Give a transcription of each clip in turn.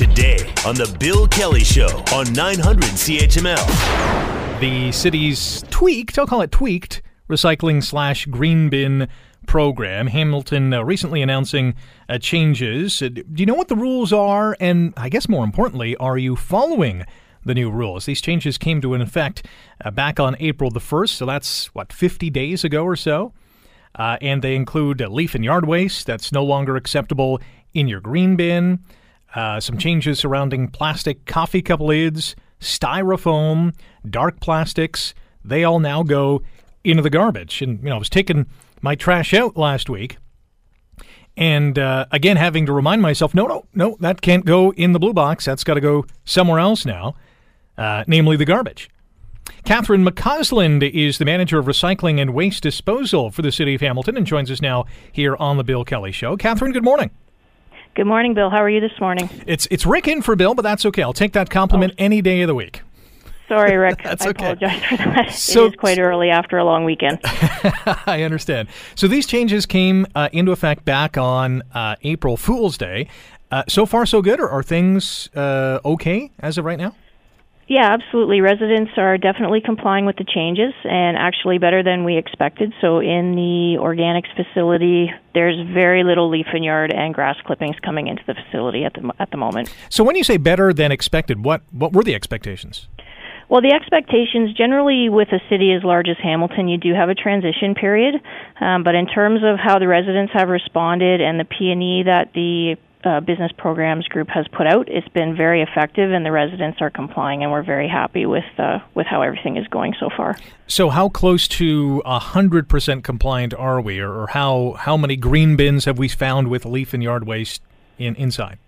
today on The Bill Kelly Show on 900 CHML. The city's tweaked, I'll call it tweaked, recycling slash green bin program. Hamilton uh, recently announcing uh, changes. Uh, do you know what the rules are? And I guess more importantly, are you following the new rules? These changes came to an effect uh, back on April the 1st, so that's, what, 50 days ago or so? Uh, and they include leaf and yard waste that's no longer acceptable in your green bin. Uh, some changes surrounding plastic coffee cup lids, styrofoam, dark plastics. They all now go into the garbage. And, you know, I was taking my trash out last week. And uh, again, having to remind myself, no, no, no, that can't go in the blue box. That's got to go somewhere else now, uh, namely the garbage. Catherine McCausland is the manager of recycling and waste disposal for the city of Hamilton and joins us now here on the Bill Kelly Show. Catherine, good morning. Good morning, Bill. How are you this morning? It's it's Rick in for Bill, but that's okay. I'll take that compliment oh. any day of the week. Sorry, Rick. that's I okay. apologize for that. So, it is quite early after a long weekend. I understand. So these changes came uh, into effect back on uh, April Fool's Day. Uh, so far, so good. Or are things uh, okay as of right now? Yeah, absolutely. Residents are definitely complying with the changes and actually better than we expected. So, in the organics facility, there's very little leaf and yard and grass clippings coming into the facility at the at the moment. So, when you say better than expected, what what were the expectations? Well, the expectations generally with a city as large as Hamilton, you do have a transition period. Um, but in terms of how the residents have responded and the P and E that the uh, business programs group has put out. It's been very effective, and the residents are complying, and we're very happy with uh, with how everything is going so far. So, how close to hundred percent compliant are we, or, or how how many green bins have we found with leaf and yard waste in inside?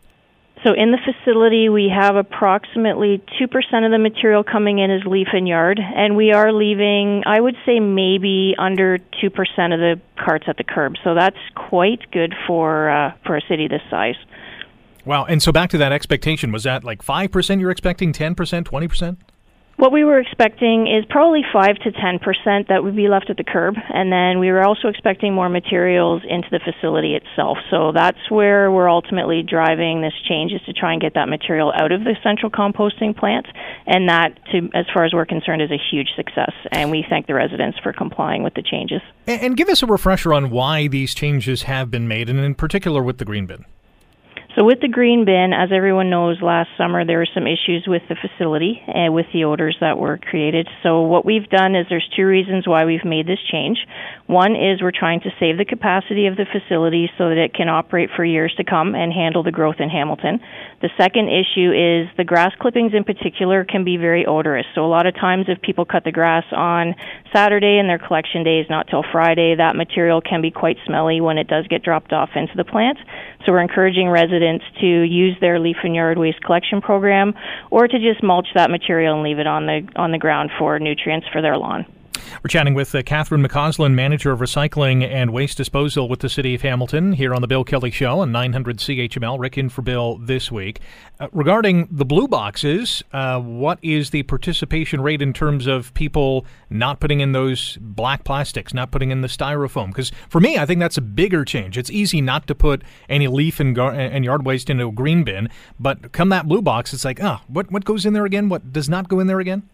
So in the facility, we have approximately 2% of the material coming in as leaf and yard, and we are leaving, I would say, maybe under 2% of the carts at the curb. So that's quite good for uh, for a city this size. Wow. And so back to that expectation, was that like 5% you're expecting, 10%, 20%? What we were expecting is probably 5 to 10% that would be left at the curb, and then we were also expecting more materials into the facility itself. So that's where we're ultimately driving this change is to try and get that material out of the central composting plant, and that, to, as far as we're concerned, is a huge success. And we thank the residents for complying with the changes. And, and give us a refresher on why these changes have been made, and in particular with the green bin. So with the green bin, as everyone knows, last summer there were some issues with the facility and with the odors that were created. So what we've done is there's two reasons why we've made this change. One is we're trying to save the capacity of the facility so that it can operate for years to come and handle the growth in Hamilton. The second issue is the grass clippings in particular can be very odorous. So a lot of times if people cut the grass on Saturday and their collection day is not till Friday, that material can be quite smelly when it does get dropped off into the plant. So we're encouraging residents to use their leaf and yard waste collection program or to just mulch that material and leave it on the on the ground for nutrients for their lawn. We're chatting with uh, Catherine McCausland, Manager of Recycling and Waste Disposal with the City of Hamilton, here on the Bill Kelly Show on 900 CHML. Rick in for Bill this week. Uh, regarding the blue boxes, uh, what is the participation rate in terms of people not putting in those black plastics, not putting in the styrofoam? Because for me, I think that's a bigger change. It's easy not to put any leaf and, gar- and yard waste into a green bin, but come that blue box, it's like, ah, oh, what, what goes in there again? What does not go in there again?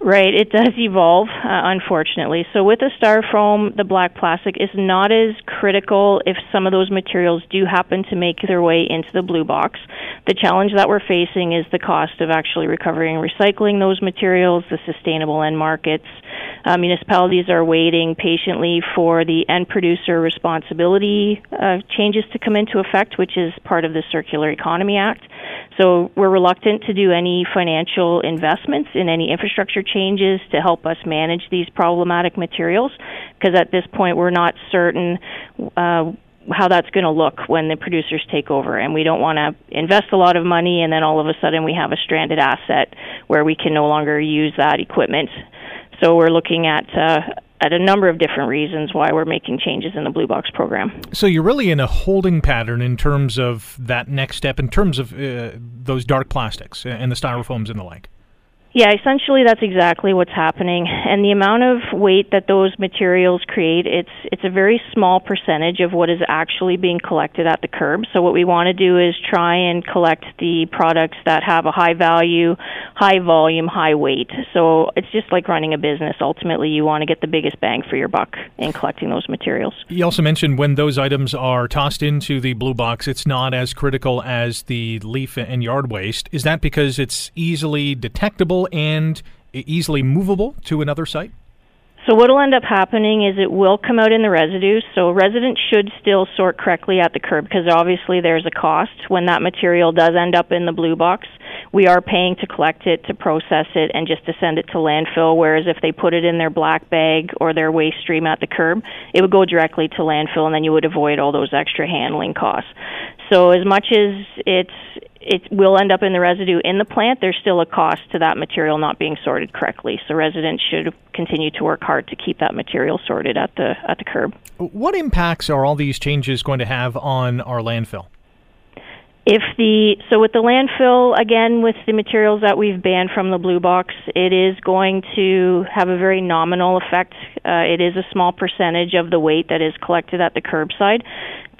Right, it does evolve, uh, unfortunately. So with the styrofoam, the black plastic is not as critical if some of those materials do happen to make their way into the blue box. The challenge that we're facing is the cost of actually recovering and recycling those materials, the sustainable end markets. Uh, municipalities are waiting patiently for the end producer responsibility uh, changes to come into effect, which is part of the Circular Economy Act. So we're reluctant to do any financial investments in any infrastructure changes to help us manage these problematic materials because at this point we're not certain uh, how that's going to look when the producers take over. And we don't want to invest a lot of money and then all of a sudden we have a stranded asset where we can no longer use that equipment. So we're looking at uh, at a number of different reasons why we're making changes in the Blue Box program. So you're really in a holding pattern in terms of that next step, in terms of uh, those dark plastics and the styrofoams and the like. Yeah, essentially that's exactly what's happening. And the amount of weight that those materials create, it's it's a very small percentage of what is actually being collected at the curb. So what we want to do is try and collect the products that have a high value, high volume, high weight. So it's just like running a business. Ultimately, you want to get the biggest bang for your buck in collecting those materials. You also mentioned when those items are tossed into the blue box, it's not as critical as the leaf and yard waste. Is that because it's easily detectable and easily movable to another site? So what will end up happening is it will come out in the residue. So residents should still sort correctly at the curb because obviously there's a cost when that material does end up in the blue box. We are paying to collect it, to process it, and just to send it to landfill. Whereas if they put it in their black bag or their waste stream at the curb, it would go directly to landfill, and then you would avoid all those extra handling costs. So as much as it's it will end up in the residue in the plant, there's still a cost to that material not being sorted correctly. So residents should continue to work hard to keep that material sorted at the at the curb. What impacts are all these changes going to have on our landfill? If the so with the landfill again with the materials that we've banned from the blue box, it is going to have a very nominal effect. Uh, it is a small percentage of the weight that is collected at the curbside.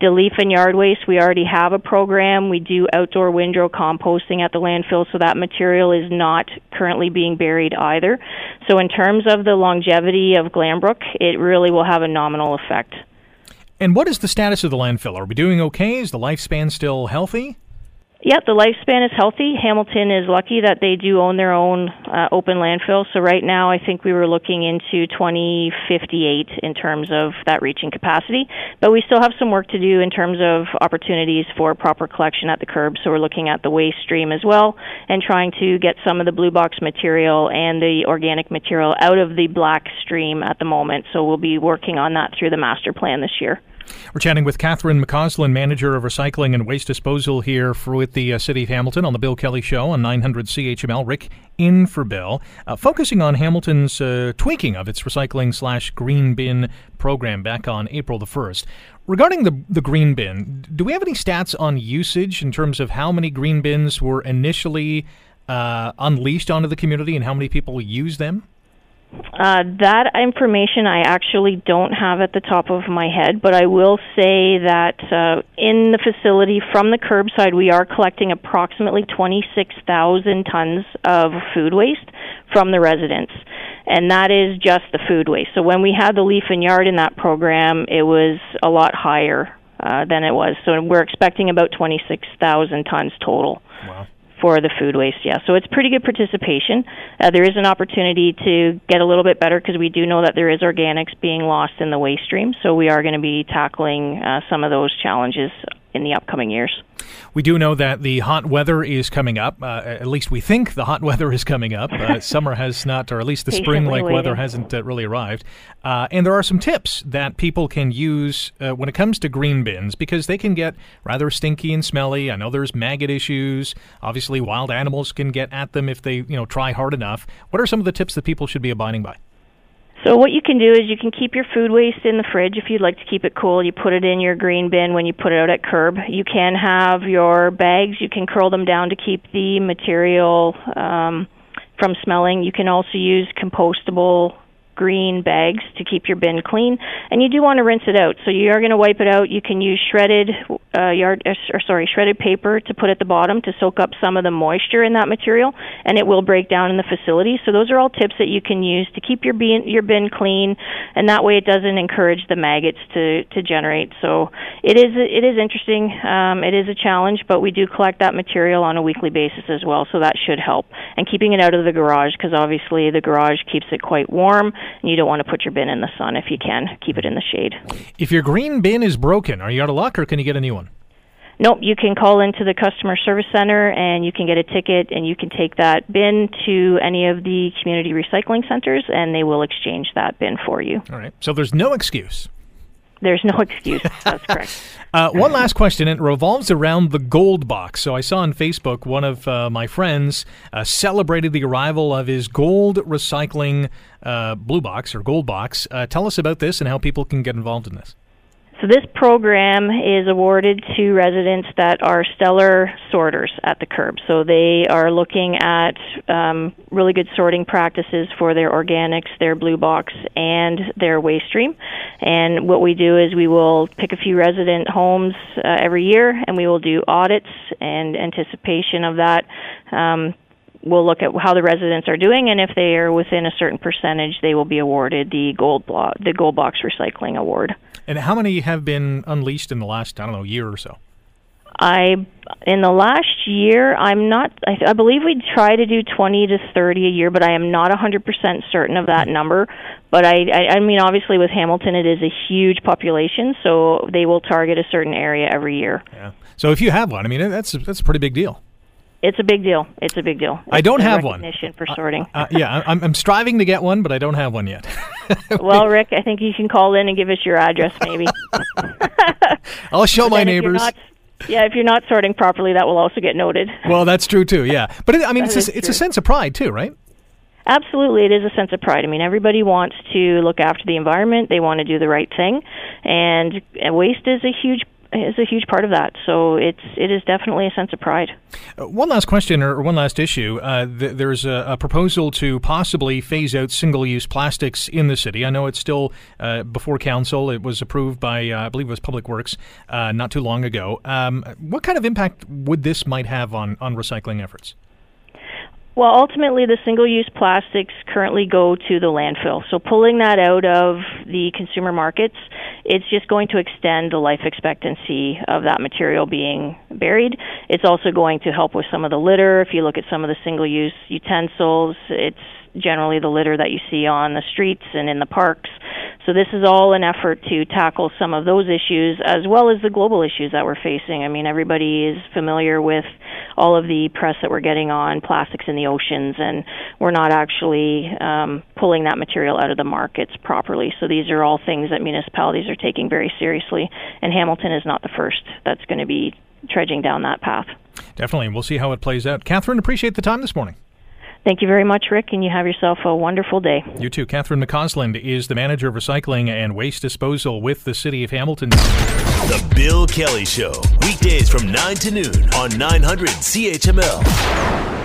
The leaf and yard waste, we already have a program. We do outdoor windrow composting at the landfill, so that material is not currently being buried either. So, in terms of the longevity of Glanbrook, it really will have a nominal effect. And what is the status of the landfill? Are we doing okay? Is the lifespan still healthy? Yep, the lifespan is healthy. Hamilton is lucky that they do own their own uh, open landfill. So right now, I think we were looking into 2058 in terms of that reaching capacity. But we still have some work to do in terms of opportunities for proper collection at the curb. So we're looking at the waste stream as well and trying to get some of the blue box material and the organic material out of the black stream at the moment. So we'll be working on that through the master plan this year. We're chatting with Catherine McCausland, manager of recycling and waste disposal here for, with the uh, City of Hamilton on the Bill Kelly Show on 900 CHML. Rick in for Bill, uh, focusing on Hamilton's uh, tweaking of its recycling slash green bin program back on April the 1st. Regarding the, the green bin, do we have any stats on usage in terms of how many green bins were initially uh, unleashed onto the community and how many people use them? Uh, that information I actually don't have at the top of my head, but I will say that uh, in the facility from the curbside, we are collecting approximately 26,000 tons of food waste from the residents. And that is just the food waste. So when we had the leaf and yard in that program, it was a lot higher uh, than it was. So we're expecting about 26,000 tons total. Wow for the food waste. Yeah, so it's pretty good participation. Uh, there is an opportunity to get a little bit better because we do know that there is organics being lost in the waste stream. So we are going to be tackling uh, some of those challenges in the upcoming years. We do know that the hot weather is coming up. Uh, at least we think the hot weather is coming up. Uh, summer has not, or at least the spring like weather hasn't uh, really arrived. Uh, and there are some tips that people can use uh, when it comes to green bins because they can get rather stinky and smelly. I know there's maggot issues. Obviously, wild animals can get at them if they you know try hard enough. What are some of the tips that people should be abiding by? So what you can do is you can keep your food waste in the fridge if you'd like to keep it cool. You put it in your green bin when you put it out at curb. You can have your bags. You can curl them down to keep the material um, from smelling. You can also use compostable green bags to keep your bin clean. And you do want to rinse it out. So you are going to wipe it out. You can use shredded uh, yard uh, or sorry shredded paper to put at the bottom to soak up some of the moisture in that material, and it will break down in the facility. So those are all tips that you can use to keep your bin your bin clean, and that way it doesn't encourage the maggots to to generate. So it is it is interesting. Um, it is a challenge, but we do collect that material on a weekly basis as well, so that should help. And keeping it out of the garage because obviously the garage keeps it quite warm you don't want to put your bin in the sun if you can. Keep it in the shade. If your green bin is broken, are you out of luck or can you get a new one? Nope, you can call into the customer service center and you can get a ticket and you can take that bin to any of the community recycling centers and they will exchange that bin for you. All right. So there's no excuse. There's no excuse. That's correct. uh, one last question. It revolves around the gold box. So I saw on Facebook one of uh, my friends uh, celebrated the arrival of his gold recycling uh, blue box or gold box. Uh, tell us about this and how people can get involved in this. So this program is awarded to residents that are stellar sorters at the curb. So they are looking at um, really good sorting practices for their organics, their blue box, and their waste stream. And what we do is we will pick a few resident homes uh, every year, and we will do audits and anticipation of that. Um, we'll look at how the residents are doing, and if they are within a certain percentage, they will be awarded the gold the gold box recycling award. And how many have been unleashed in the last, I don't know, year or so? I in the last year, I'm not. I, I believe we try to do 20 to 30 a year, but I am not 100% certain of that number. But I, I, I mean, obviously with Hamilton, it is a huge population, so they will target a certain area every year. Yeah. So if you have one, I mean, that's that's a pretty big deal. It's a big deal. It's a big deal. It's I don't have one. For sorting. Uh, yeah, I'm, I'm striving to get one, but I don't have one yet. well, Rick, I think you can call in and give us your address, maybe. I'll show my neighbors. not- yeah, if you're not sorting properly, that will also get noted. Well, that's true too. Yeah, but it, I mean, That it's a, it's a sense of pride too, right? Absolutely, it is a sense of pride. I mean, everybody wants to look after the environment. They want to do the right thing, and, and waste is a huge is a huge part of that. So it's it is definitely a sense of pride. Uh, One last question or one last issue. Uh, th- there's a, a proposal to possibly phase out single-use plastics in the city. I know it's still uh, before council. It was approved by, uh, I believe, it was Public Works uh, not too long ago. Um, what kind of impact would this might have on on recycling efforts? Well, ultimately, the single-use plastics currently go to the landfill. So pulling that out of the consumer markets, it's just going to extend the life expectancy of that material being buried. It's also going to help with some of the litter. If you look at some of the single-use utensils, it's generally the litter that you see on the streets and in the parks. So this is all an effort to tackle some of those issues as well as the global issues that we're facing. I mean, everybody is familiar with all of the press that we're getting on plastics in the oceans, and we're not actually um, pulling that material out of the markets properly. So these are all things that municipalities are taking very seriously, and Hamilton is not the first that's going to be trudging down that path. Definitely. and We'll see how it plays out. Catherine, appreciate the time this morning. Thank you very much, Rick, and you have yourself a wonderful day. You too. Catherine McCausland is the manager of recycling and waste disposal with the City of Hamilton. The Bill Kelly Show, weekdays from 9 to noon on 900 CHML.